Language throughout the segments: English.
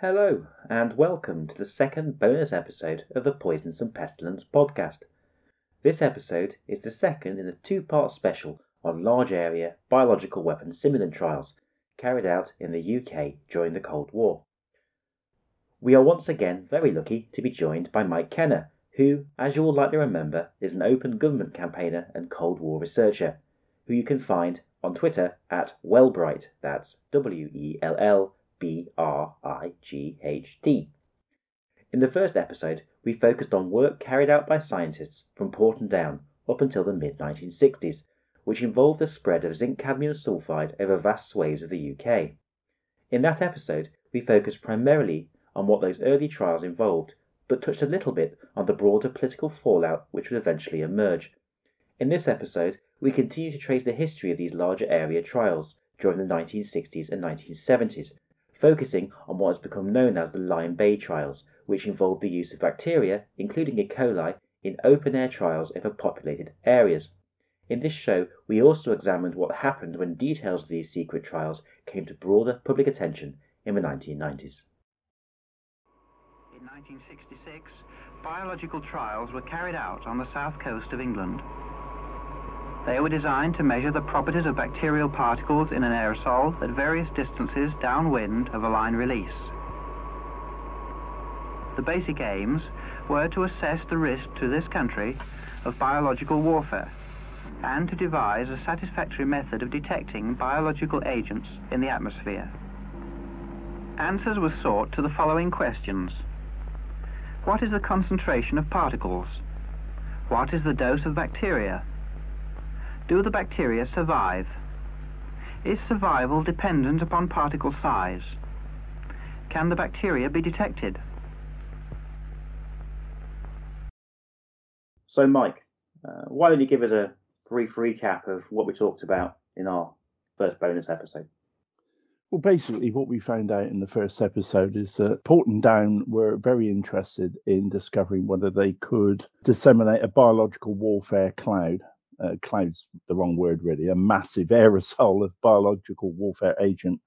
Hello, and welcome to the second bonus episode of the Poisons and Pestilence podcast. This episode is the second in a two part special on large area biological weapon simulant trials carried out in the UK during the Cold War. We are once again very lucky to be joined by Mike Kenner, who, as you will likely remember, is an open government campaigner and Cold War researcher, who you can find on Twitter at Wellbright, that's W E L L B R I G H T. In the first episode, we focused on work carried out by scientists from Porton Down up until the mid 1960s, which involved the spread of zinc cadmium sulfide over vast swathes of the UK. In that episode, we focused primarily on what those early trials involved, but touched a little bit on the broader political fallout which would eventually emerge. In this episode, we continue to trace the history of these larger area trials during the 1960s and 1970s, focusing on what has become known as the Lion Bay trials, which involved the use of bacteria, including E. coli, in open air trials over populated areas. In this show, we also examined what happened when details of these secret trials came to broader public attention in the 1990s. In 1966, biological trials were carried out on the south coast of England. They were designed to measure the properties of bacterial particles in an aerosol at various distances downwind of a line release. The basic aims were to assess the risk to this country of biological warfare and to devise a satisfactory method of detecting biological agents in the atmosphere. Answers were sought to the following questions. What is the concentration of particles? What is the dose of bacteria? Do the bacteria survive? Is survival dependent upon particle size? Can the bacteria be detected? So, Mike, uh, why don't you give us a brief recap of what we talked about in our first bonus episode? Well, basically, what we found out in the first episode is that Porton Down were very interested in discovering whether they could disseminate a biological warfare cloud. Uh, cloud's the wrong word, really, a massive aerosol of biological warfare agent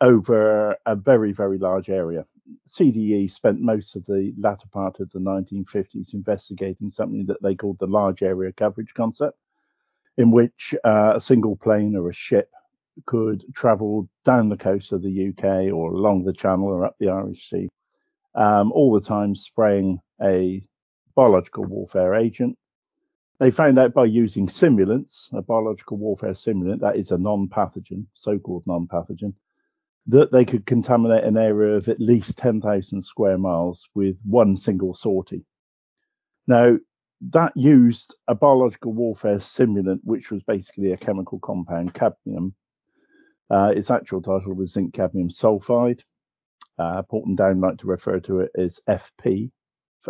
over a very, very large area. CDE spent most of the latter part of the 1950s investigating something that they called the large area coverage concept, in which uh, a single plane or a ship could travel down the coast of the UK or along the Channel or up the Irish Sea, um, all the time spraying a biological warfare agent. They found out by using simulants, a biological warfare simulant, that is a non pathogen, so called non pathogen, that they could contaminate an area of at least 10,000 square miles with one single sortie. Now, that used a biological warfare simulant, which was basically a chemical compound, cadmium. Uh, its actual title was zinc cadmium sulfide. Uh, Porton Down like to refer to it as FP,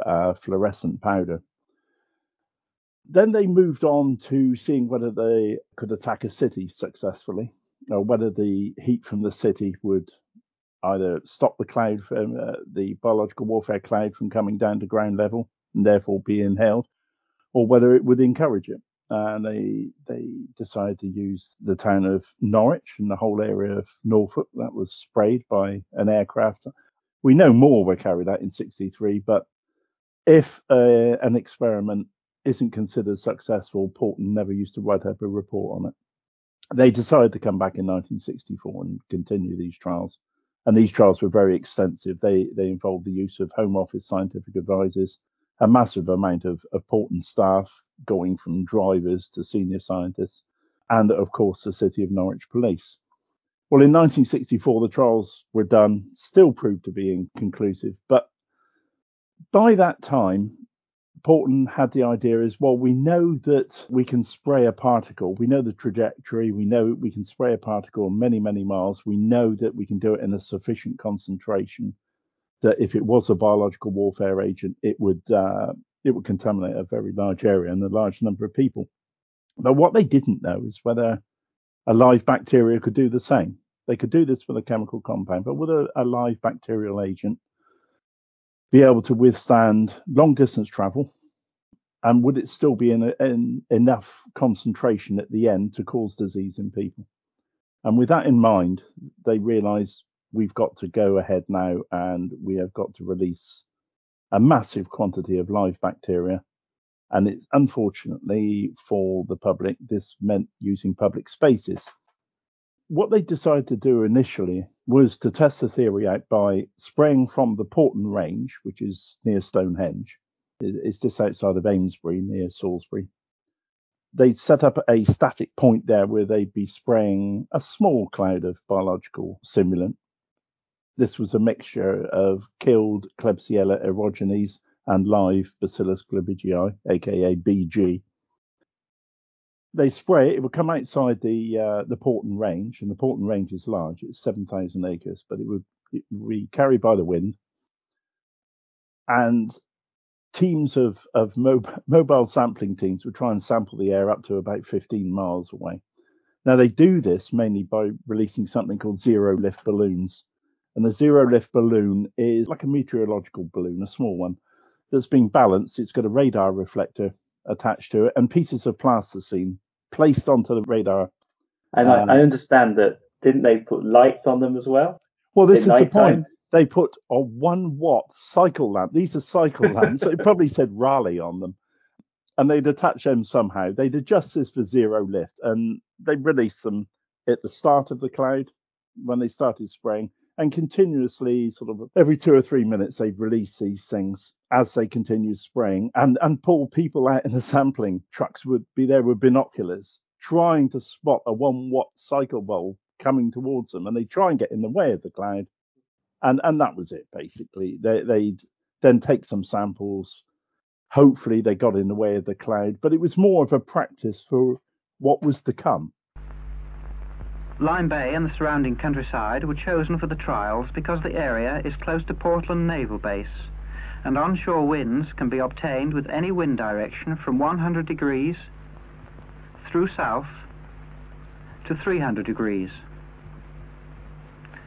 uh, fluorescent powder. Then they moved on to seeing whether they could attack a city successfully, or whether the heat from the city would either stop the cloud from uh, the biological warfare cloud from coming down to ground level and therefore be inhaled, or whether it would encourage it. And they they decided to use the town of Norwich and the whole area of Norfolk that was sprayed by an aircraft. We know more were carried out in '63, but if uh, an experiment isn't considered successful, Porton never used to write up a report on it. They decided to come back in 1964 and continue these trials. And these trials were very extensive. They they involved the use of Home Office scientific advisors, a massive amount of, of Porton staff, going from drivers to senior scientists, and of course the City of Norwich Police. Well, in 1964, the trials were done, still proved to be inconclusive, but by that time, Porton had the idea is well, we know that we can spray a particle. We know the trajectory. We know we can spray a particle many, many miles. We know that we can do it in a sufficient concentration that if it was a biological warfare agent, it would uh, it would contaminate a very large area and a large number of people. But what they didn't know is whether a live bacteria could do the same. They could do this with a chemical compound, but with a, a live bacterial agent be able to withstand long distance travel? And would it still be in, in enough concentration at the end to cause disease in people? And with that in mind, they realized we've got to go ahead now and we have got to release a massive quantity of live bacteria. And it's unfortunately for the public, this meant using public spaces. What they decided to do initially was to test the theory out by spraying from the Porton Range, which is near Stonehenge. It's just outside of Amesbury, near Salisbury. They'd set up a static point there where they'd be spraying a small cloud of biological simulant. This was a mixture of killed Klebsiella aerogenes and live Bacillus globigii, aka BG. They spray it; it would come outside the uh, the Porton Range, and the Porton Range is large; it's seven thousand acres, but it would, it would be carried by the wind. And teams of of mob- mobile sampling teams would try and sample the air up to about 15 miles away. Now they do this mainly by releasing something called zero lift balloons, and the zero lift balloon is like a meteorological balloon, a small one that's being balanced. It's got a radar reflector attached to it and pieces of plasticine placed onto the radar. And um, I, I, understand that didn't they put lights on them as well? Well, this is the point. They put a one watt cycle lamp. These are cycle lamps. so it probably said Raleigh on them. And they'd attach them somehow. They'd adjust this for zero lift and they released them at the start of the cloud when they started spraying and continuously, sort of every two or three minutes, they'd release these things as they continue spraying, and and pull people out in the sampling trucks would be there with binoculars trying to spot a one watt cycle bulb coming towards them, and they try and get in the way of the cloud, and and that was it basically. They they'd then take some samples. Hopefully, they got in the way of the cloud, but it was more of a practice for what was to come. Lime Bay and the surrounding countryside were chosen for the trials because the area is close to Portland Naval Base and onshore winds can be obtained with any wind direction from 100 degrees through south to 300 degrees.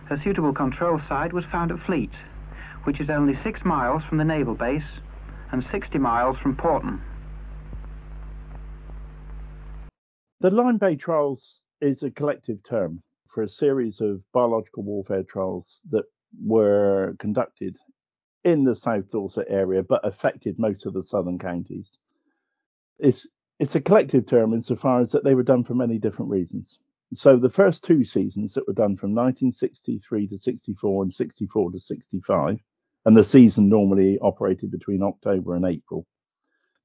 A suitable control site was found at Fleet, which is only six miles from the naval base and 60 miles from Porton. The Lyme Bay trials is a collective term for a series of biological warfare trials that were conducted in the South Dorset area but affected most of the southern counties. It's it's a collective term insofar as that they were done for many different reasons. So the first two seasons that were done from 1963 to 64 and 64 to 65, and the season normally operated between October and April.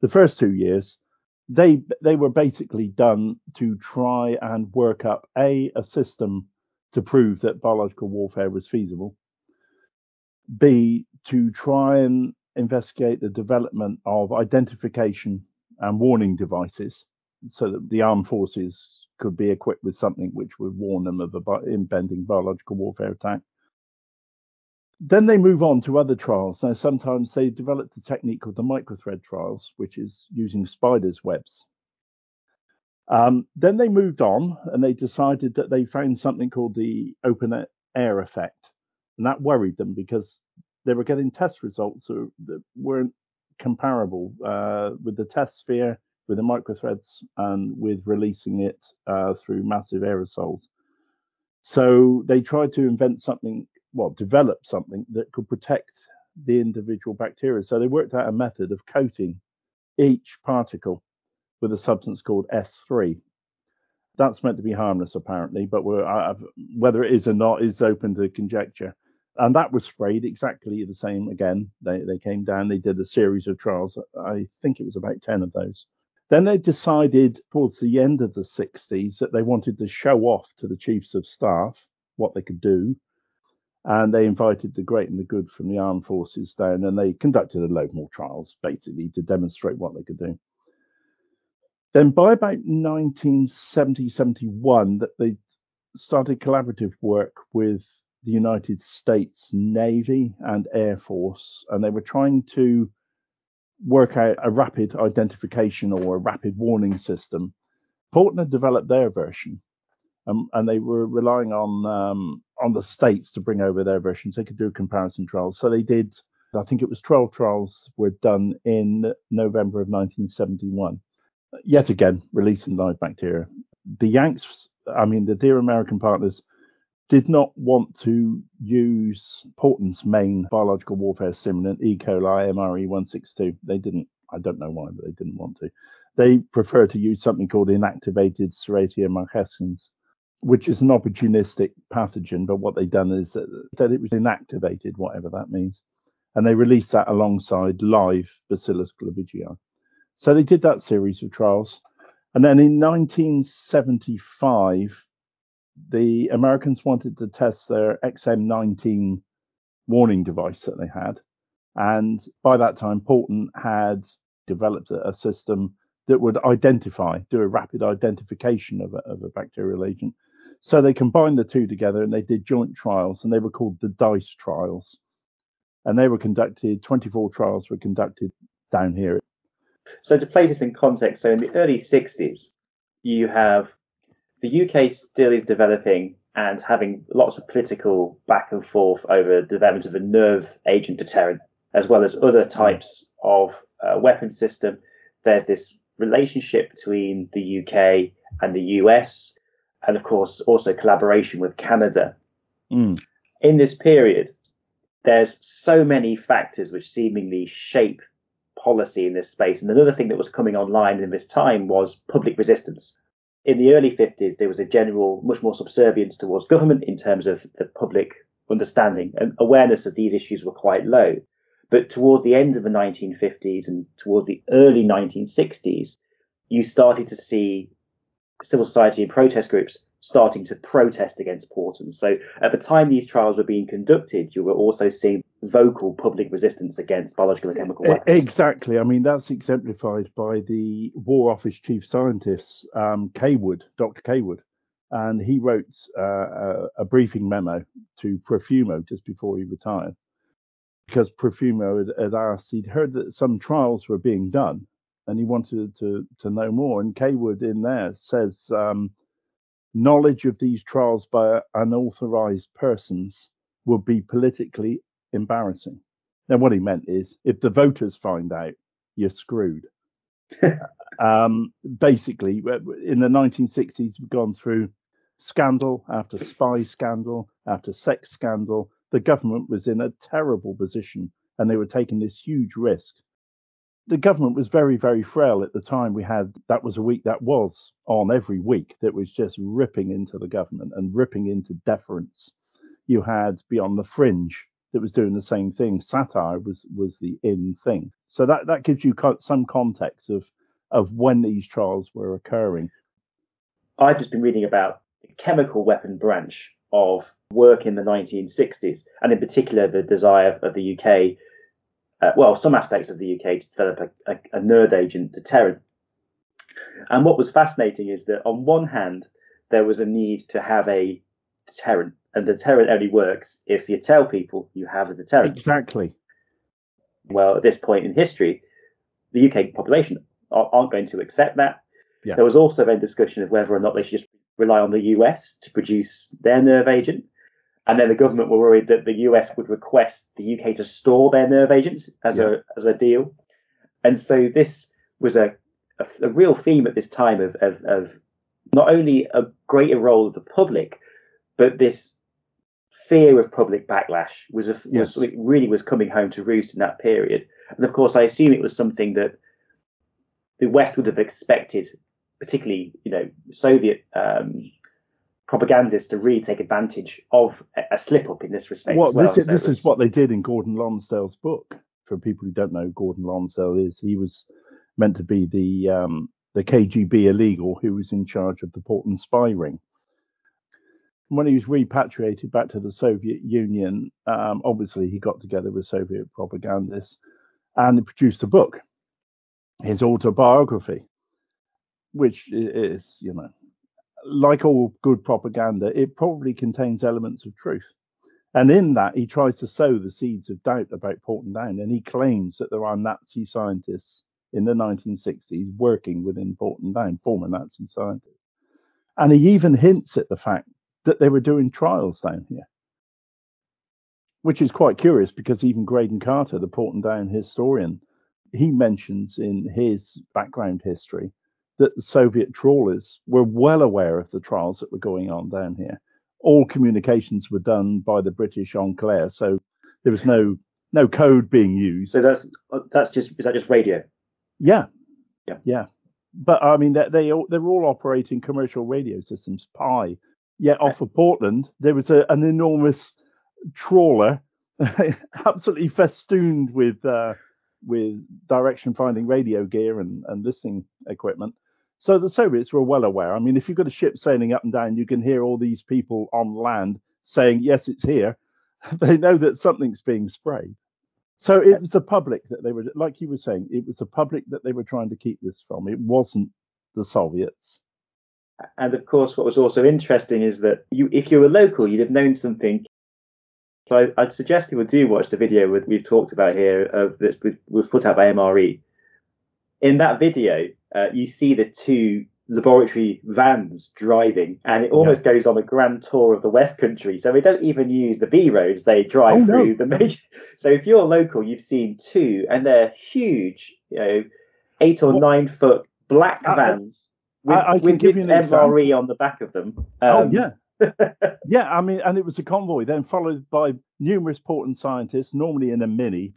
The first two years they they were basically done to try and work up a a system to prove that biological warfare was feasible. B to try and investigate the development of identification and warning devices so that the armed forces could be equipped with something which would warn them of an impending biological warfare attack. Then they move on to other trials. Now, sometimes they developed a technique called the microthread trials, which is using spiders' webs. Um, then they moved on and they decided that they found something called the open air effect. And that worried them because they were getting test results that weren't comparable uh, with the test sphere, with the microthreads, and with releasing it uh, through massive aerosols. So they tried to invent something well, develop something that could protect the individual bacteria. So they worked out a method of coating each particle with a substance called S3. That's meant to be harmless, apparently, but whether it is or not is open to conjecture. And that was sprayed exactly the same again. They, they came down, they did a series of trials. I think it was about 10 of those. Then they decided towards the end of the 60s that they wanted to show off to the chiefs of staff what they could do and they invited the great and the good from the armed forces down, and they conducted a load more trials basically to demonstrate what they could do. Then by about 1970 71, that they started collaborative work with the United States Navy and Air Force, and they were trying to work out a rapid identification or a rapid warning system. Portner developed their version, um, and they were relying on um, on the states to bring over their versions. They could do comparison trials, so they did. I think it was 12 trials were done in November of 1971. Yet again, releasing live bacteria. The Yanks, I mean, the dear American partners, did not want to use Porton's main biological warfare stimulant, E. coli MRE162. They didn't. I don't know why, but they didn't want to. They prefer to use something called inactivated Serratia marcescens, which is an opportunistic pathogen. But what they've done is that, it was inactivated, whatever that means, and they released that alongside live Bacillus glabridii. So they did that series of trials, and then in 1975 the Americans wanted to test their XM19 warning device that they had. And by that time, Porton had developed a, system that would identify, do a rapid identification of a, of a bacterial agent. So they combined the two together and they did joint trials, and they were called the DICE trials. And they were conducted, 24 trials were conducted down here. So to place this in context, so in the early 60s, you have the UK still is developing and having lots of political back and forth over the development of a nerve agent deterrent, as well as other types of uh, weapon system. There's this relationship between the UK and the US, and of course also collaboration with Canada. Mm. In this period, there's so many factors which seemingly shape policy in this space. And another thing that was coming online in this time was public resistance in the early 50s, there was a general, much more subservience towards government in terms of the public understanding and awareness of these issues were quite low. But towards the end of the 1950s and towards the early 1960s, you started to see civil society and protest groups starting to protest against Porton. So at the time these trials were being conducted, you were also seeing vocal public resistance against biological and chemical weapons. Exactly. I mean, that's exemplified by the War Office Chief Scientist, um, Cawood, Dr. Cawood. And he wrote uh, a, a, briefing memo to Profumo just before he retired because Profumo had, had asked, he'd heard that some trials were being done and he wanted to, to know more. And Cawood in there says, um, knowledge of these trials by unauthorized persons would be politically embarrassing. Now, what he meant is if the voters find out, you're screwed. um, basically, in the 1960s, we've gone through scandal after spy scandal after sex scandal. The government was in a terrible position and they were taking this huge risk the government was very, very frail at the time. We had that was a week that was on every week that was just ripping into the government and ripping into deference. You had Beyond the Fringe that was doing the same thing. Satire was was the in thing. So that that gives you some context of of when these trials were occurring. I've just been reading about the chemical weapon branch of work in the 1960s, and in particular the desire of the UK uh, well, some aspects of the UK to develop a, a, a nerd agent deterrent. And what was fascinating is that on one hand, there was a need to have a deterrent, and the deterrent only works if you tell people you have a deterrent. Exactly. Well, at this point in history, the UK population aren't going to accept that. Yeah. There was also then discussion of whether or not they should just rely on the US to produce their nerve agent. And then the government were worried that the US would request the UK to store their nerve agents as yeah. a as a deal. And so this was a, a, a real theme at this time of, of, of not only a greater role of the public, but this fear of public backlash was, a, yes. was really was coming home to roost in that period. And of course, I assume it was something that the West would have expected, particularly you know Soviet um, propagandists to really take advantage of a, slip up in this respect. Well, well. this, so this is what they did in Gordon Lonsdale's book. For people who don't know, Gordon Lonsdale is he was meant to be the um, the KGB illegal who was in charge of the Porton spy ring. When he was repatriated back to the Soviet Union, um, obviously he got together with Soviet propagandists and produced a book, his autobiography, which is, you know, like all good propaganda, it probably contains elements of truth. And in that, he tries to sow the seeds of doubt about Porton Down, and he claims that there are Nazi scientists in the 1960s working within Porton Down, former Nazi scientists. And he even hints at the fact that they were doing trials down here, which is quite curious because even Graydon Carter, the Porton Down historian, he mentions in his background history that the Soviet trawlers were well aware of the trials that were going on down here. all communications were done by the British on Clare, so there was no no code being used. So that's that's just is that just radio? Yeah, Yeah. yeah. But I mean, they they all, they're all operating commercial radio systems. Pi. Yet off of Portland, there was a, an enormous trawler, absolutely festooned with uh, with direction finding radio gear and, and listening equipment. So the Soviets were well aware. I mean, if you've got a ship sailing up and down, you can hear all these people on land saying, "Yes, it's here." They know that something's being sprayed. So it was the public that they were, like you were saying, it was the public that they were trying to keep this from. It wasn't the Soviets. And of course, what was also interesting is that you, if you were local, you'd have known something. So I, I'd suggest people do watch the video with, we've talked about here of this was put out by MRE. In that video, uh, you see the two laboratory vans driving, and it almost yeah. goes on a grand tour of the West Country. So they don't even use the B roads; they drive oh, through no. the major. So if you're local, you've seen two, and they're huge, you know, eight or well, nine foot black vans with, I, I with, with MRE example. on the back of them. Um, oh yeah. yeah, I mean, and it was a convoy, then followed by numerous Portland scientists, normally in a mini.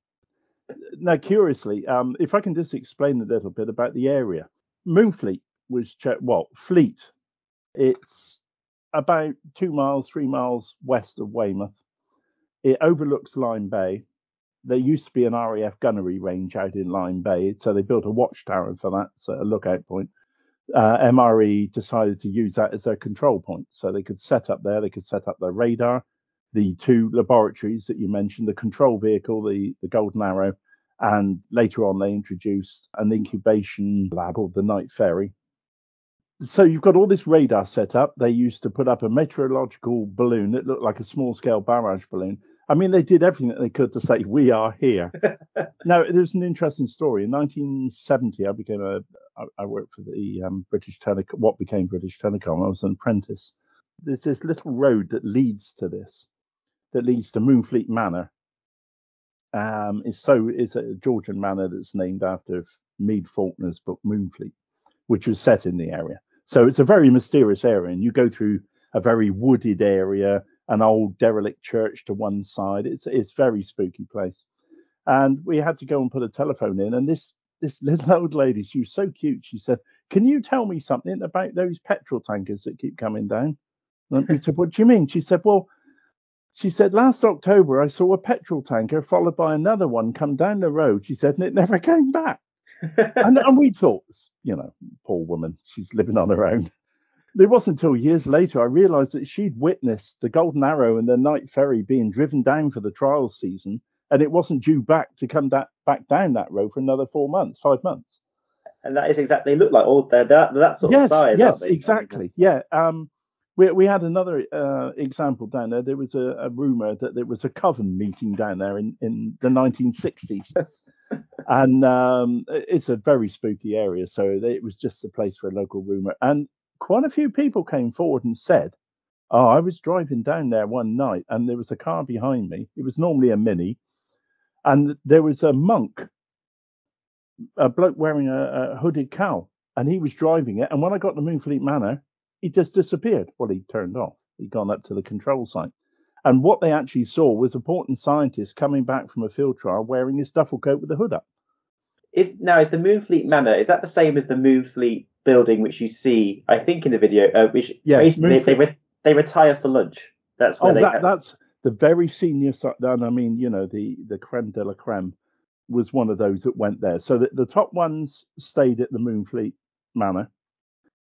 Now, curiously, um, if I can just explain a little bit about the area, Moonfleet was ch- well Fleet. It's about two miles, three miles west of Weymouth. It overlooks Lyme Bay. There used to be an RAF gunnery range out in Lyme Bay, so they built a watchtower for that, so a lookout point. Uh, MRE decided to use that as their control point, so they could set up there. They could set up their radar, the two laboratories that you mentioned, the control vehicle, the the Golden Arrow, and later on they introduced an incubation lab or the Night Ferry, so you've got all this radar set up. They used to put up a meteorological balloon that looked like a small scale barrage balloon. I mean, they did everything that they could to say, we are here. now, there's an interesting story. In 1970, I became a, I, I worked for the um, British Telecom, what became British Telecom. I was an apprentice. There's this little road that leads to this, that leads to Moonfleet Manor. Um, it's so, it's a Georgian manor that's named after Mead Faulkner's book Moonfleet, which was set in the area. So it's a very mysterious area, and you go through a very wooded area, an old derelict church to one side. It's it's very spooky place. And we had to go and put a telephone in, and this this little old lady, she was so cute. She said, "Can you tell me something about those petrol tankers that keep coming down?" And we said, "What do you mean?" She said, "Well." She said, last October, I saw a petrol tanker followed by another one come down the road. She said, and it never came back and, and we thought, you know, poor woman, she's living on her own. It wasn't until years later I realised that she'd witnessed the Golden Arrow and the Night Ferry being driven down for the trials season, and it wasn't due back to come da- back down that road for another four months, five months. And that is exactly they look like all that that, that sort yes, of size. Yes, exactly. Yeah. Um, we we had another uh, example down there. There was a, a rumor that there was a coven meeting down there in in the 1960s and um, it's a very spooky area. So it was just a place for a local rumor. And quite a few people came forward and said, "Oh, I was driving down there one night, and there was a car behind me. It was normally a mini, and there was a monk, a bloke wearing a, a hooded cowl, and he was driving it. And when I got to Moonfleet Manor, he just disappeared. Well, he turned off. He'd gone up to the control site. And what they actually saw was a Portland scientist coming back from a field trial wearing his duffel coat with the hood up. Is now is the Moonfleet Manor? Is that the same as the Moonfleet building which you see? I think in the video, uh, which yeah, basically they, they, they retire for lunch. That's where oh, they that, that's the very senior. And I mean, you know, the the creme de la creme was one of those that went there. So the, the top ones stayed at the Moonfleet Manor.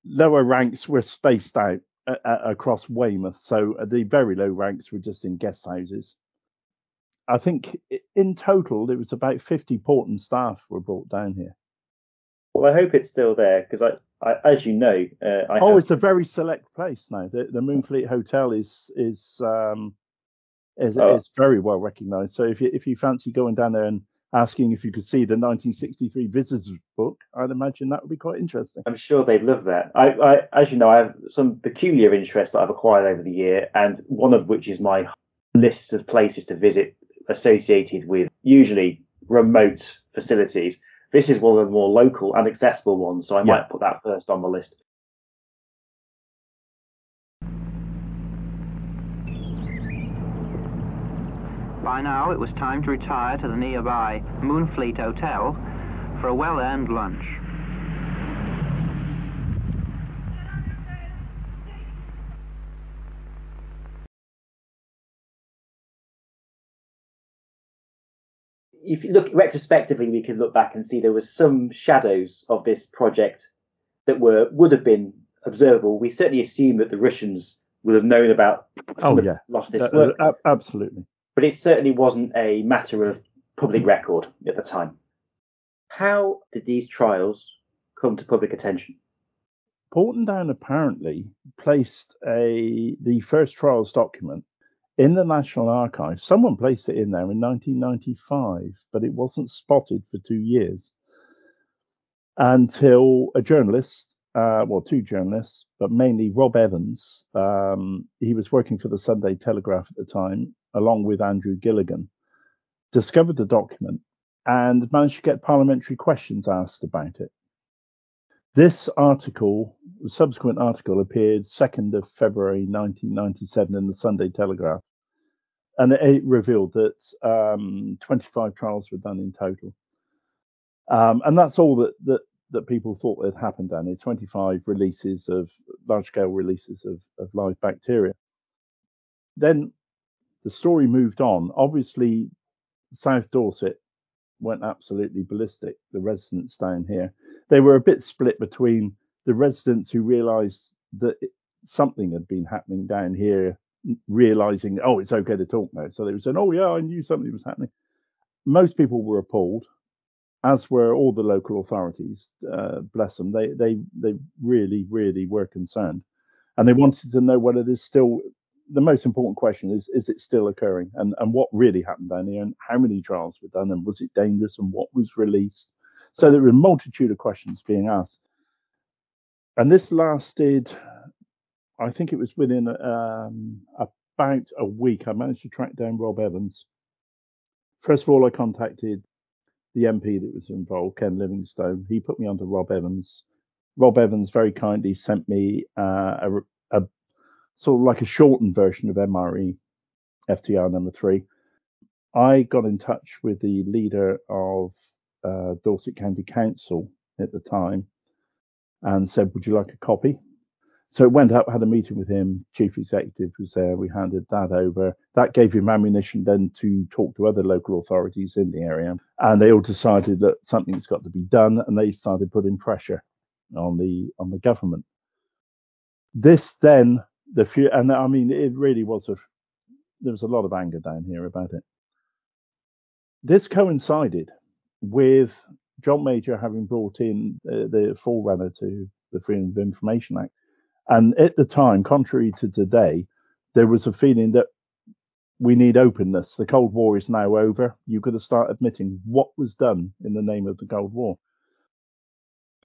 Lower ranks were spaced out uh, across Weymouth. So the very low ranks were just in guest houses. I think in total there was about 50 Portland staff were brought down here. Well, I hope it's still there because I, as you know, uh, I oh, have... it's a very select place now. The, the Moonfleet Hotel is is um, is, Oh. is very well recognised. So if you if you fancy going down there and asking if you could see the 1963 visitors book, I'd imagine that would be quite interesting. I'm sure they'd love that. I, I, as you know, I have some peculiar interests that I've acquired over the year, and one of which is my list of places to visit associated with usually remote facilities. This is one of the more local and accessible ones, so I yeah. might put that first on the list. By now, it was time to retire to the nearby Moonfleet Hotel for a well earned lunch. If you look retrospectively, we can look back and see there was some shadows of this project that were would have been observable. We certainly assume that the Russians would have known about oh yeah lost this Uh, work, uh, absolutely. but it certainly wasn't a matter of public record at the time. How did these trials come to public attention? Portendown apparently placed a the first trials document in the National Archives. Someone placed it in there in 1995, but it wasn't spotted for two years until a journalist, uh, well, two journalists, but mainly Rob Evans. Um, he was working for the Sunday Telegraph at the time, along with Andrew Gilligan, discovered the document and managed to get parliamentary questions asked about it. This article, the subsequent article, appeared 2nd of February 1997 in the Sunday Telegraph, and it, revealed that um, 25 trials were done in total. Um, and that's all that, that, that people thought had happened down there 25 releases of large scale releases of, of live bacteria. Then the story moved on. Obviously, South Dorset went absolutely ballistic, the residents down here. They were a bit split between the residents who realized that it, something had been happening down here, realizing, oh, it's okay to talk now. So they were saying, oh, yeah, I knew something was happening. Most people were appalled, as were all the local authorities. Uh, bless them. They, they, they really, really were concerned. And they wanted to know whether there's still the most important question is is it still occurring? And and what really happened down here and how many trials were done and was it dangerous and what was released? So there were a multitude of questions being asked. And this lasted i think it was within um, about a week. I managed to track down rob evans. First of all i contacted the mp that was involved ken livingstone. He put me onto rob evans. Rob evans very kindly sent me uh, a, a sort of like a shortened version of MRE FTR number three. I got in touch with the leader of uh, Dorset County Council at the time and said, Would you like a copy? So it went up, had a meeting with him, chief executive was there, we handed that over. That gave him ammunition then to talk to other local authorities in the area. And they all decided that something's got to be done and they started putting pressure on the on the government. This then the few, and I mean, it really was a, there was a lot of anger down here about it. This coincided with John Major having brought in uh, the forerunner to the Freedom of Information Act. And at the time, contrary to today, there was a feeling that we need openness. The Cold War is now over. You've got to start admitting what was done in the name of the Cold War.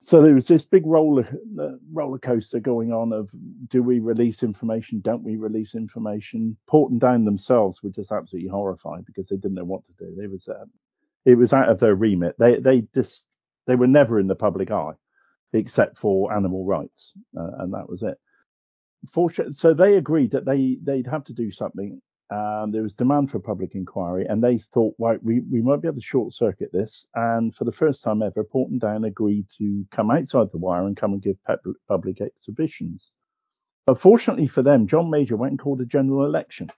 So there was this big roller uh, roller coaster going on of do we release information, don't we release information? Portendown themselves were just absolutely horrified because they didn't know what to do. They was uh, it was out of their remit. They they just they were never in the public eye except for animal rights, uh, and that was it. Fortunately, so they agreed that they they'd have to do something. Um, there was demand for public inquiry, and they thought, right, we, we might be able to short circuit this. And for the first time ever, Portendown agreed to come outside the wire and come and give public exhibitions. Unfortunately for them, John Major went and called a general election.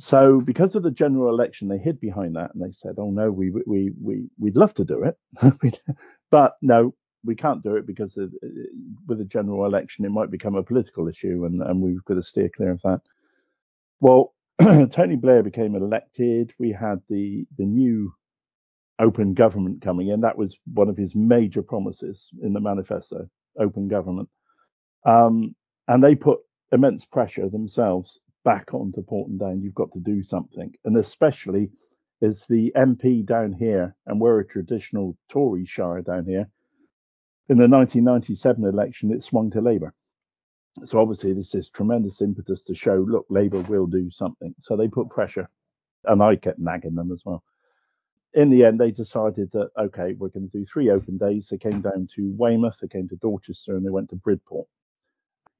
So because of the general election, they hid behind that and they said, "Oh no, we we we we'd love to do it, but no, we can't do it because of, with a general election, it might become a political issue, and and we've got to steer clear of that." Well, Tony Blair became elected. We had the the new open government coming in. That was one of his major promises in the manifesto, open government. Um, and they put immense pressure themselves back onto Portendown. You've got to do something, and especially as the MP down here, and we're a traditional Tory shire down here. In the 1997 election, it swung to Labour so obviously this is tremendous impetus to show, look, Labour will do something. So they put pressure, and I kept nagging them as well. In the end, they decided that okay, we're going to do three open days. They came down to Weymouth, they came to Dorchester, and they went to Bridport.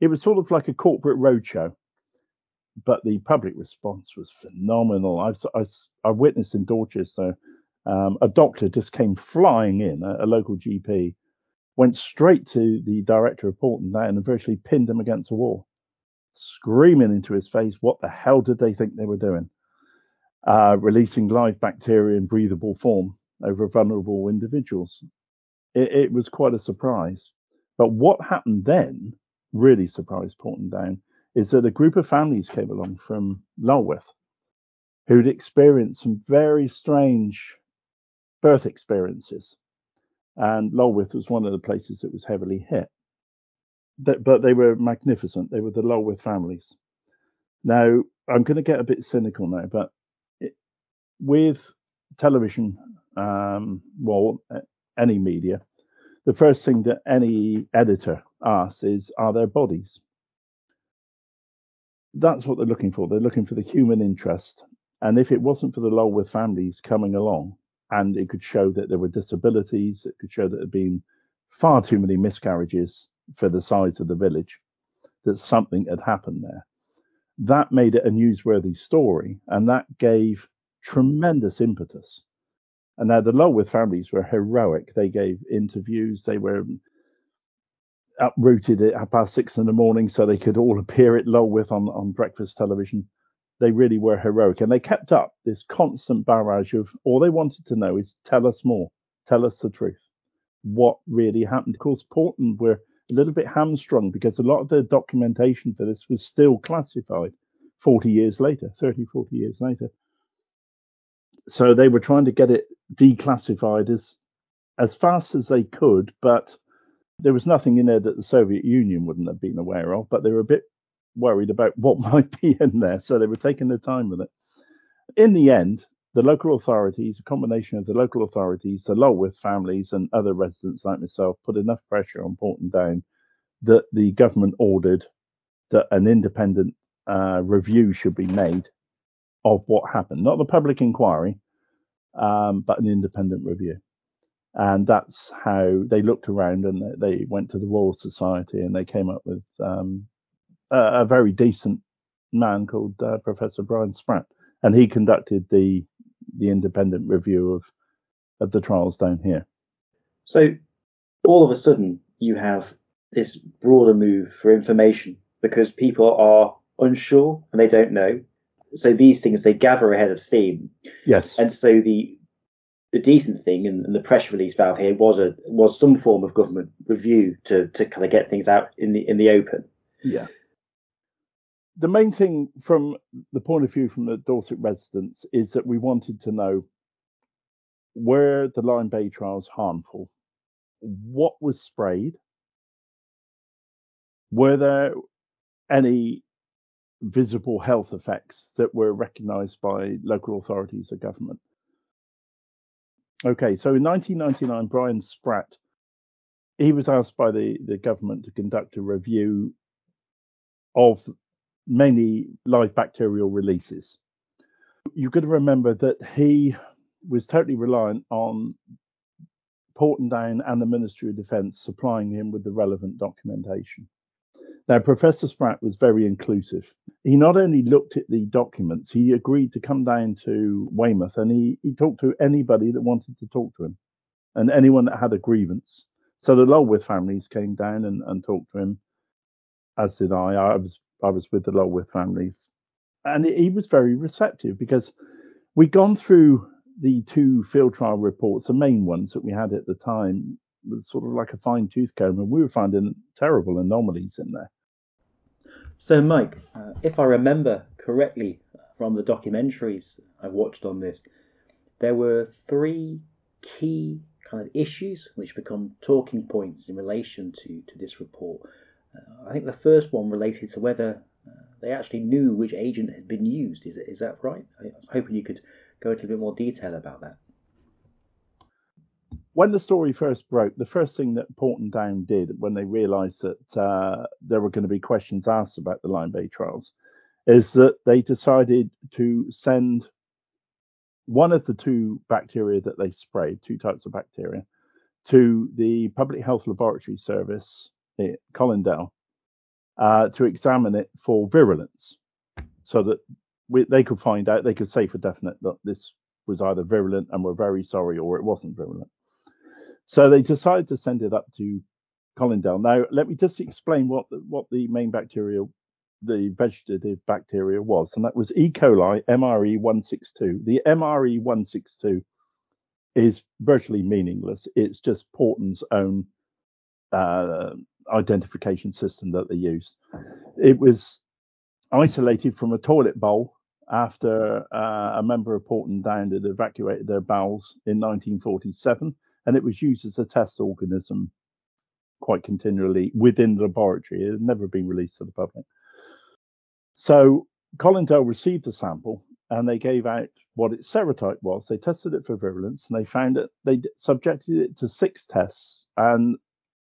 It was sort of like a corporate roadshow, but the public response was phenomenal. I've, I, I witnessed in Dorchester, um, a doctor just came flying in, a, a, local GP, went straight to the director of Porton down and virtually pinned him against a wall, screaming into his face, what the hell did they think they were doing? Uh, releasing live bacteria in breathable form over vulnerable individuals. It, it was quite a surprise. But what happened then really surprised Porton Down is that a group of families came along from Lulworth who'd experienced some very strange birth experiences. And Lulworth was one of the places that was heavily hit. But they were magnificent. They were the Lulworth families. Now, I'm going to get a bit cynical now, but it, with television, um, well, any media, the first thing that any editor asks is, are there bodies? that's what they're looking for. They're looking for the human interest. And if it wasn't for the Lulworth families coming along and it could show that there were disabilities, it could show that there had been far too many miscarriages for the size of the village, that something had happened there. That made it a newsworthy story and that gave tremendous impetus. And now the Lulworth families were heroic. They gave interviews, they were uprooted at past six in the morning so they could all appear at Lulworth on, on breakfast television. They really were heroic and they kept up this constant barrage of all they wanted to know is tell us more, tell us the truth. What really happened? Of course, Porton were a little bit hamstrung because a lot of the documentation for this was still classified 40 years later, 30, 40 years later. So they were trying to get it declassified as as fast as they could, but there was nothing in there that the Soviet Union wouldn't have been aware of, but they were a bit worried about what might be in there, so they were taking their time with it. In the end, the local authorities, a combination of the local authorities, the Lulworth families, and other residents like myself, put enough pressure on Porton Down that the government ordered that an independent uh, review should be made of what happened. Not the public inquiry, um, but an independent review and that's how they looked around and they went to the Royal Society and they came up with um, a, a, very decent man called uh, Professor Brian Spratt, and he conducted the the independent review of of the trials down here. So all of a sudden you have this broader move for information because people are unsure and they don't know. So these things they gather ahead of steam. Yes. And so the the decent thing and, and, the press release valve here was a was some form of government review to to kind of get things out in the in the open. Yeah. The main thing from the point of view from the Dorset residents is that we wanted to know were the Lyme Bay trials harmful? What was sprayed? Were there any visible health effects that were recognised by local authorities or government? Okay, so in 1999, Brian Spratt, he was asked by the, the government to conduct a review of many live bacterial releases. You've got to remember that he was totally reliant on Porton Down and the Ministry of Defence supplying him with the relevant documentation. Now, Professor Spratt was very inclusive. He not only looked at the documents, he agreed to come down to Weymouth and he, he talked to anybody that wanted to talk to him and anyone that had a grievance. So the Lulworth families came down and, and talked to him, as did I. I was I was with the Lulworth families. And he was very receptive because we'd gone through the two field trial reports, the main ones that we had at the time, with sort of like a fine tooth comb, and we were finding terrible anomalies in there. So, Mike, uh, if I remember correctly from the documentaries I watched on this, there were three key kind of issues which become talking points in relation to, to this report. Uh, I think the first one related to whether uh, they actually knew which agent had been used. Is, that right? I was hoping you could go into a bit more detail about that when the story first broke, the first thing that Porton Down did when they realised that uh, there were going to be questions asked about the Lyme Bay trials is that they decided to send one of the two bacteria that they sprayed, two types of bacteria, to the Public Health Laboratory Service at Colindale uh, to examine it for virulence. so that we, they could find out, they could say for definite that this was either virulent and we're very sorry, or it wasn't virulent. So they decided to send it up to Colindale. Now, let me just explain what the, what the main bacteria, the vegetative bacteria was, and that was E. coli MRE162. The MRE162 is virtually meaningless. It's just Porton's own uh, identification system that they used. It was isolated from a toilet bowl after uh, a member of Porton Down had evacuated their bowels in 1947, and it was used as a test organism quite continually within the laboratory. It had never been released to the public. So Colindale received the sample and they gave out what its serotype was. They tested it for virulence and they found that they subjected it to six tests. And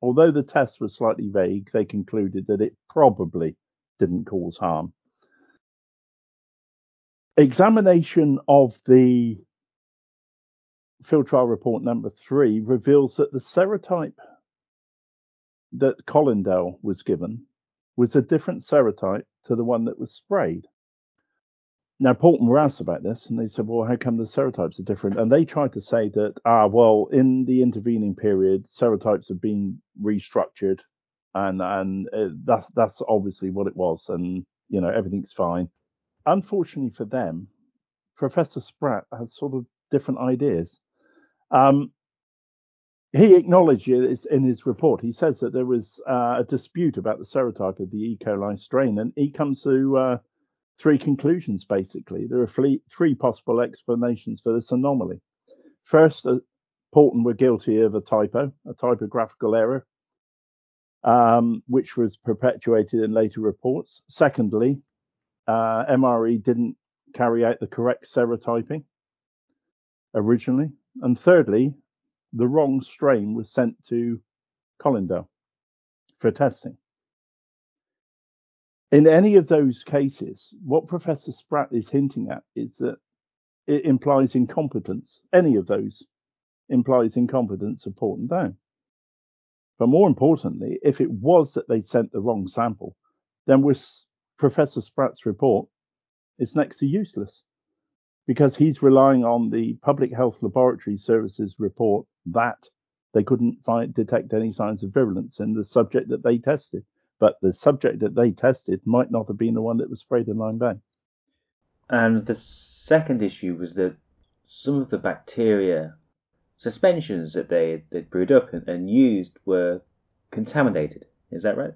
although the tests were slightly vague, they concluded that it probably didn't cause harm. Examination of the field trial report number three reveals that the serotype that Colindale was given was a different serotype to the one that was sprayed. Now, Porton were asked about this, and they said, "Well, how come the serotypes are different?" And they tried to say that, ah, well, in the intervening period, serotypes have been restructured, and and uh, that's that's obviously what it was, and you know everything's fine. Unfortunately for them, Professor Spratt had sort of different ideas. Um, he acknowledges in his report, he says that there was uh, a dispute about the serotype of the E. coli strain, and he comes to uh, three conclusions basically. There are three possible explanations for this anomaly. First, uh, Porton were guilty of a typo, a typographical error, um, which was perpetuated in later reports. Secondly, uh, MRE didn't carry out the correct serotyping originally. And thirdly, the wrong strain was sent to Colindale for testing. In any of those cases, what Professor Spratt is hinting at is that it implies incompetence. Any of those implies incompetence of Porton Down. But more importantly, if it was that they sent the wrong sample, then with Professor Spratt's report, it's next to useless because he's relying on the Public Health Laboratory Services report that they couldn't find detect any signs of virulence in the subject that they tested. But the subject that they tested might not have been the one that was sprayed in Lyme Bay. And the second issue was that some of the bacteria suspensions that they they brewed up and, and used were contaminated. Is that right?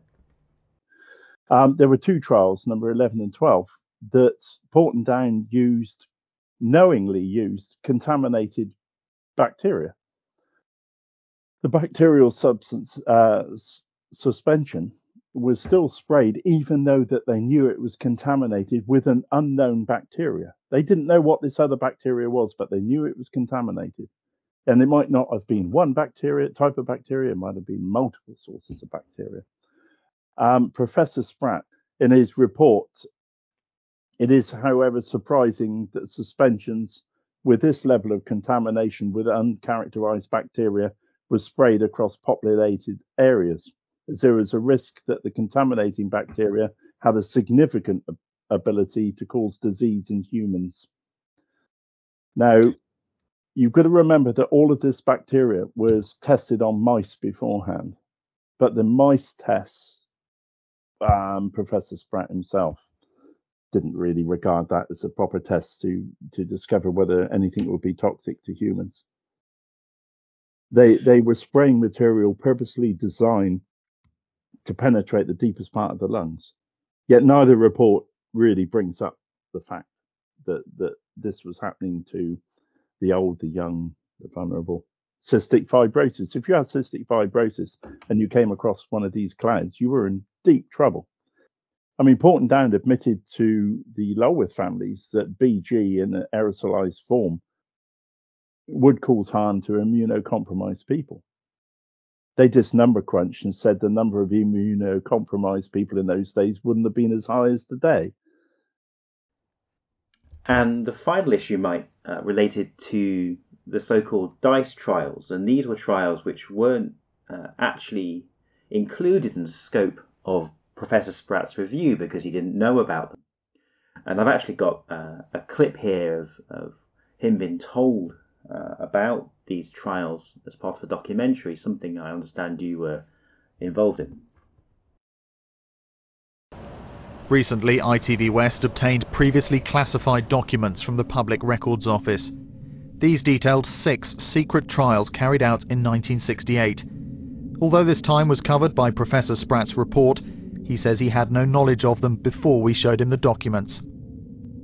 Um, there were two trials, number 11 and 12, that Porton Down used knowingly used contaminated bacteria. The bacterial substance uh, suspension was still sprayed, even though that they knew it was contaminated with an unknown bacteria. They didn't know what this other bacteria was, but they knew it was contaminated. And it might not have been one bacteria type of bacteria; it might have been multiple sources of bacteria. Um, Professor Spratt, in his report, it is, however, surprising that suspensions with this level of contamination with uncharacterized bacteria was sprayed across populated areas. There is a risk that the contaminating bacteria had a significant ability to cause disease in humans. Now, you've got to remember that all of this bacteria was tested on mice beforehand, but the mice tests, um, Professor Spratt himself didn't really regard that as a proper test to to discover whether anything would be toxic to humans. They they were spraying material purposely designed to penetrate the deepest part of the lungs. Yet neither report really brings up the fact that that this was happening to the old, the young, the vulnerable. Cystic fibrosis. If you had cystic fibrosis and you came across one of these clouds, you were in deep trouble I mean, Porton Down admitted to the Lulworth families that BG in an aerosolized form would cause harm to immunocompromised people. They just number crunched and said the number of immunocompromised people in those days wouldn't have been as high as today. And the final issue, might uh, related to the so-called DICE trials, and these were trials which weren't uh, actually included in the scope of Professor Spratt's review because he didn't know about them. And I've actually got uh, a clip here of, of him being told uh, about these trials as part of a documentary, something I understand you were involved in. Recently, ITV West obtained previously classified documents from the Public Records Office. These detailed six secret trials carried out in 1968. Although this time was covered by Professor Spratt's report, he says he had no knowledge of them before we showed him the documents.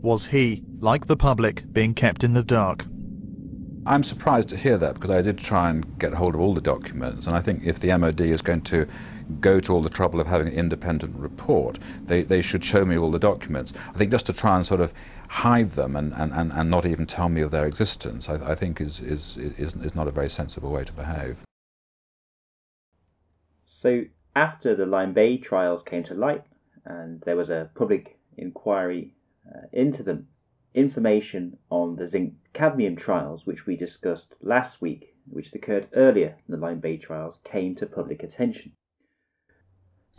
Was he, like the public, being kept in the dark? I'm surprised to hear that because I did try and get hold of all the documents, and I think if the MOD is going to go to all the trouble of having an independent report, they, they should show me all the documents. I think just to try and sort of hide them and, and, and, and not even tell me of their existence, I, I think is, is, is, is not a very sensible way to behave. So after the Lyme Bay trials came to light and there was a public inquiry uh, into them, information on the zinc cadmium trials, which we discussed last week, which occurred earlier in the Lyme Bay trials, came to public attention.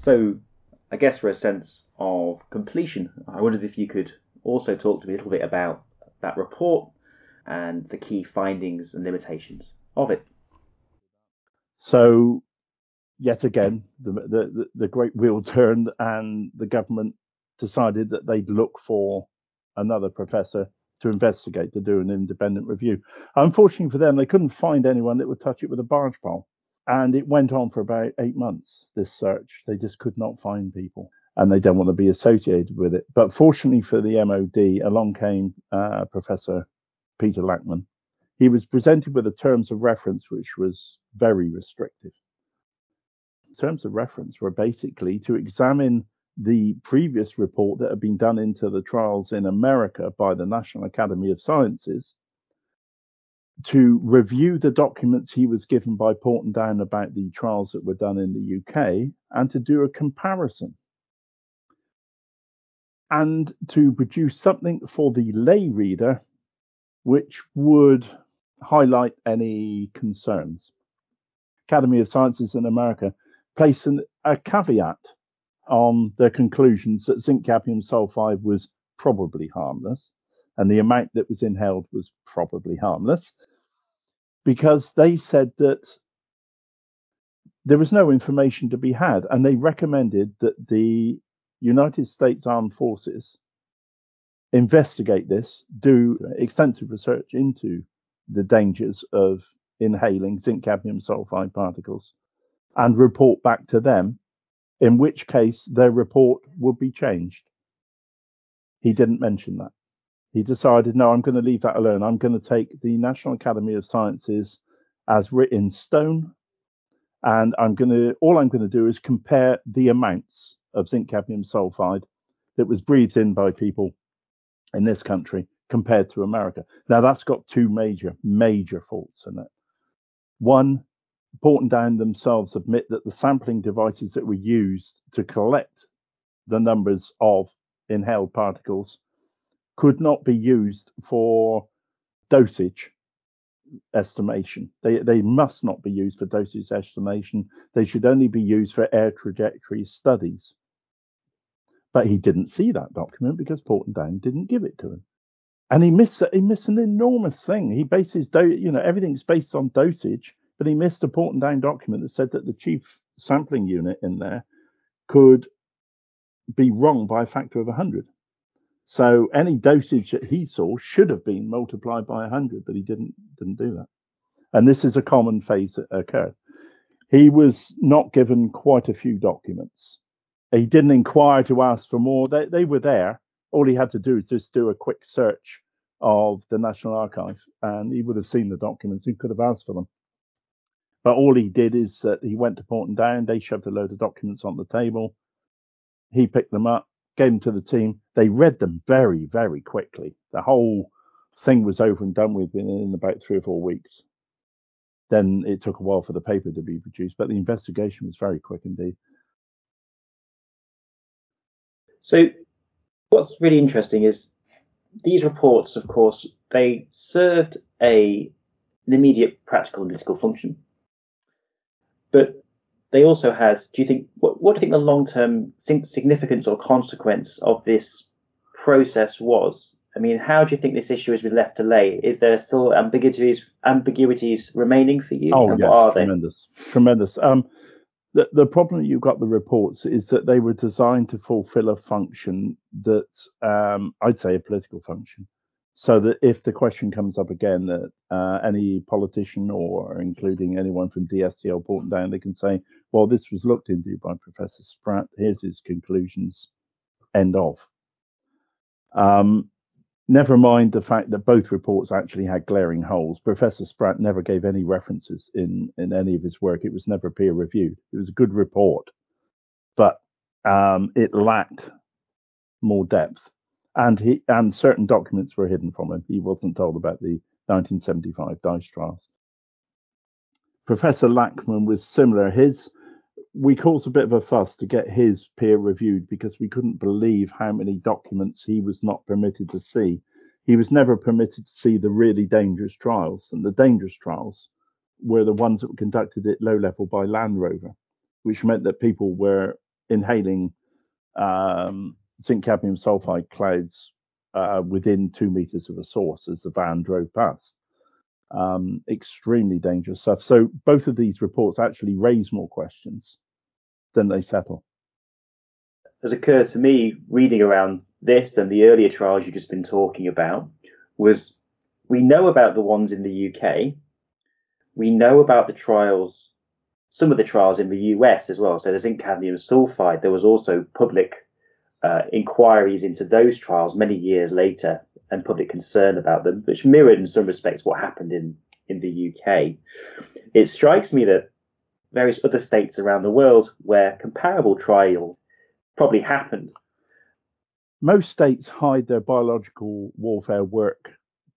So, I guess for a sense of completion, I wondered if you could also talk to me a little bit about that report and the key findings and limitations of it. So, yet again, the, the, the great wheel turned and the government decided that they'd look for another professor to investigate, to do an independent review. Unfortunately for them, they couldn't find anyone that would touch it with a barge pole. And it went on for about eight months, this search. They just could not find people and they don't want to be associated with it. But fortunately for the MOD, along came uh, Professor Peter Lachmann. He was presented with the terms of reference, which was very restrictive. Terms of reference were basically to examine the previous report that had been done into the trials in America by the National Academy of Sciences to review the documents he was given by Porton Down about the trials that were done in the UK and to do a comparison and to produce something for the lay reader which would highlight any concerns. Academy of Sciences in America placed an, a caveat on their conclusions that zinc cadmium sulfide was probably harmless and the amount that was inhaled was probably harmless because they said that there was no information to be had and they recommended that the United States Armed Forces investigate this, do extensive research into the dangers of inhaling zinc cadmium sulfide particles and report back to them in which case their report would be changed. He didn't mention that. He decided, no, I'm going to leave that alone. I'm going to take the National Academy of Sciences as written in stone, and I'm going to all I'm going to do is compare the amounts of zinc cadmium sulfide that was breathed in by people in this country compared to America. Now that's got two major major faults in it. One, Porton Down themselves admit that the sampling devices that were used to collect the numbers of inhaled particles could not be used for dosage estimation. They, they must not be used for dosage estimation. They should only be used for air trajectory studies. But he didn't see that document because Porton Down didn't give it to him. And he missed he missed an enormous thing. He bases do, you know everything's based on dosage but he missed a Porton Down document that said that the chief sampling unit in there could be wrong by a factor of 100. So any dosage that he saw should have been multiplied by 100, but he didn't didn't do that. And this is a common phase that occurred. He was not given quite a few documents. He didn't inquire to ask for more. They, they were there. All he had to do is just do a quick search of the National Archive, and he would have seen the documents. He could have asked for them. But all he did is that he went to Porton Down. They shoved a load of documents on the table. He picked them up, gave them to the team. They read them very, very quickly. The whole thing was over and done with in about three or four weeks. Then it took a while for the paper to be produced, but the investigation was very quick indeed. So, what's really interesting is these reports, of course, they served a an immediate practical and political function. But they also had, do you think, what, what do you think the long term significance or consequence of this process was. I mean, how do you think this issue has been left to lay? Is there still ambiguities ambiguities remaining for you? Oh, yes, are they? tremendous, tremendous. Um, the the problem that you've got the reports is that they were designed to fulfil a function that um, I'd say a political function, so that if the question comes up again, that uh, any politician or including anyone from DSTL Porton Down, they can say, "Well, this was looked into by Professor Spratt. Here's his conclusions." End of. Um, Never mind the fact that both reports actually had glaring holes. Professor Spratt never gave any references in, in any of his work. It was never peer reviewed. It was a good report, but um, it lacked more depth. And he and certain documents were hidden from him. He wasn't told about the 1975 dice. Professor Lachmann was similar. His we caused a bit of a fuss to get his peer reviewed because we couldn't believe how many documents he was not permitted to see. He was never permitted to see the really dangerous trials, and the dangerous trials were the ones that were conducted at low level by Land Rover, which meant that people were inhaling um, zinc cadmium sulfide clouds uh, within two meters of a source as the van drove past um, extremely dangerous stuff. So both of these reports actually raise more questions than they settle. Has occurred to me reading around this and the earlier trials you've just been talking about was we know about the ones in the UK, we know about the trials, some of the trials in the US as well. So there's zinc cadmium sulfide. There was also public uh, inquiries into those trials many years later and public concern about them, which mirrored in some respects what happened in, in the UK. It strikes me that various other states around the world where comparable trials probably happened. Most states hide their biological warfare work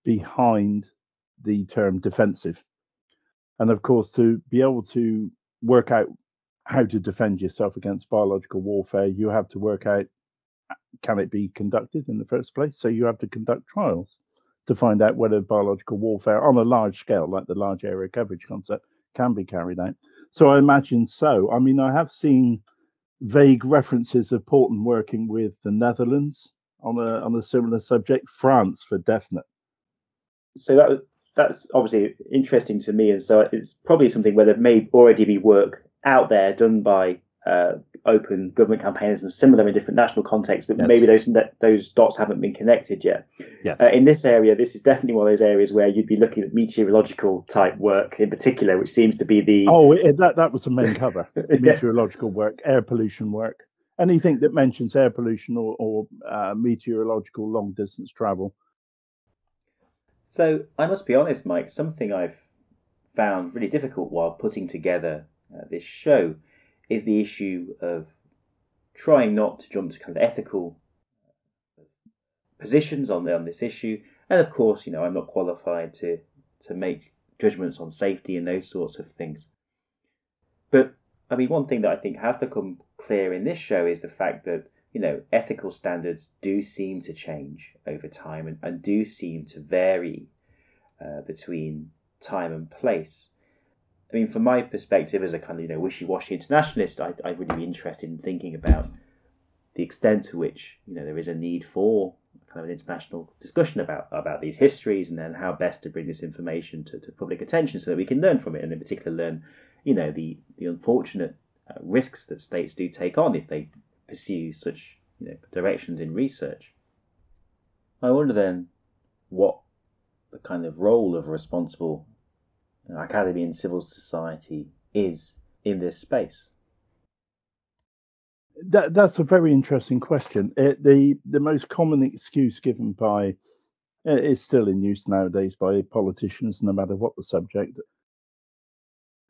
behind the term defensive. And of course, to be able to work out how to defend yourself against biological warfare, you have to work out can it be conducted in the first place? So you have to conduct trials to find out whether biological warfare on a large scale, like the large area coverage concept, can be carried out. So I imagine so. I mean, I have seen vague references of Porton working with the Netherlands on a on a similar subject, France for definite. So that that's obviously interesting to me, and so it's probably something where there may already be work out there done by uh, open government campaigns and similar in different national contexts, but Yes. maybe those those dots haven't been connected yet. Yes. Uh, in this area, this is definitely one of those areas where you'd be looking at meteorological type work in particular, which seems to be the oh, that that was the main cover: meteorological work, air pollution work, anything that mentions air pollution or, or uh, meteorological long distance travel. So I must be honest, Mike. Something I've found really difficult while putting together uh, this show is the issue of trying not to jump to kind of ethical positions on on this issue. And of course, you know, I'm not qualified to to make judgments on safety and those sorts of things. But I mean, one thing that I think has become clear in this show is the fact that you know ethical standards do seem to change over time and, and do seem to vary uh, between time and place. I mean, from my perspective as a kind of you know wishy-washy internationalist, I, I'd really be interested in thinking about the extent to which you know there is a need for kind of an international discussion about about these histories and then how best to bring this information to, to public attention so that we can learn from it and in particular learn you know the the unfortunate uh, risks that states do take on if they pursue such you know directions in research. I wonder then what the kind of role of a responsible academy and civil society is in this space. That, that's a very interesting question. It, the the most common excuse given by it's still in use nowadays by politicians, no matter what the subject.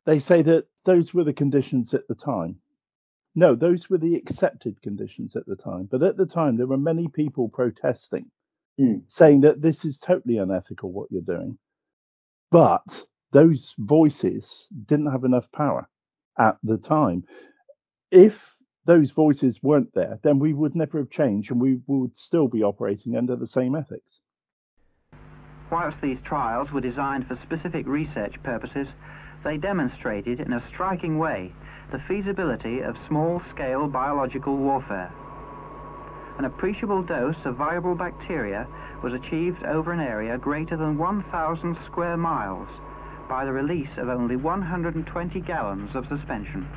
They say that those were the conditions at the time. No, those were the accepted conditions at the time. But at the time, there were many people protesting, Mm. saying that this is totally unethical what you're doing. But those voices didn't have enough power at the time. If those voices weren't there, then we would never have changed and we would still be operating under the same ethics. Whilst these trials were designed for specific research purposes, they demonstrated in a striking way the feasibility of small-scale biological warfare. an appreciable dose of viable bacteria was achieved over an area greater than 1,000 square miles by the release of only 120 gallons of suspension.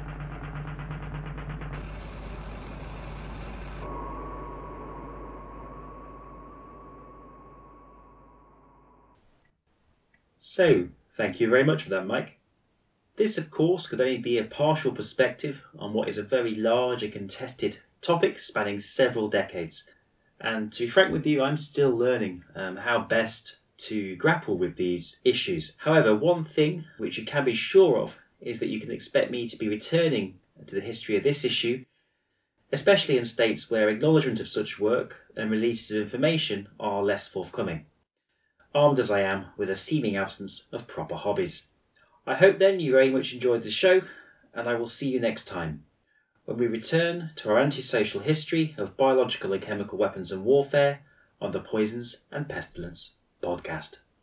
So, thank you very much for that, Mike. This, of course, could only be a partial perspective on what is a very large and contested topic spanning several decades. And to be frank with you, I'm still learning um, how best to grapple with these issues. However, one thing which you can be sure of is that you can expect me to be returning to the history of this issue, especially in states where acknowledgement of such work and releases of information are less forthcoming, armed as I am with a seeming absence of proper hobbies. I hope then you very much enjoyed the show, and I will see you next time when we return to our antisocial history of biological and chemical weapons and warfare on the Poisons and Pestilence podcast.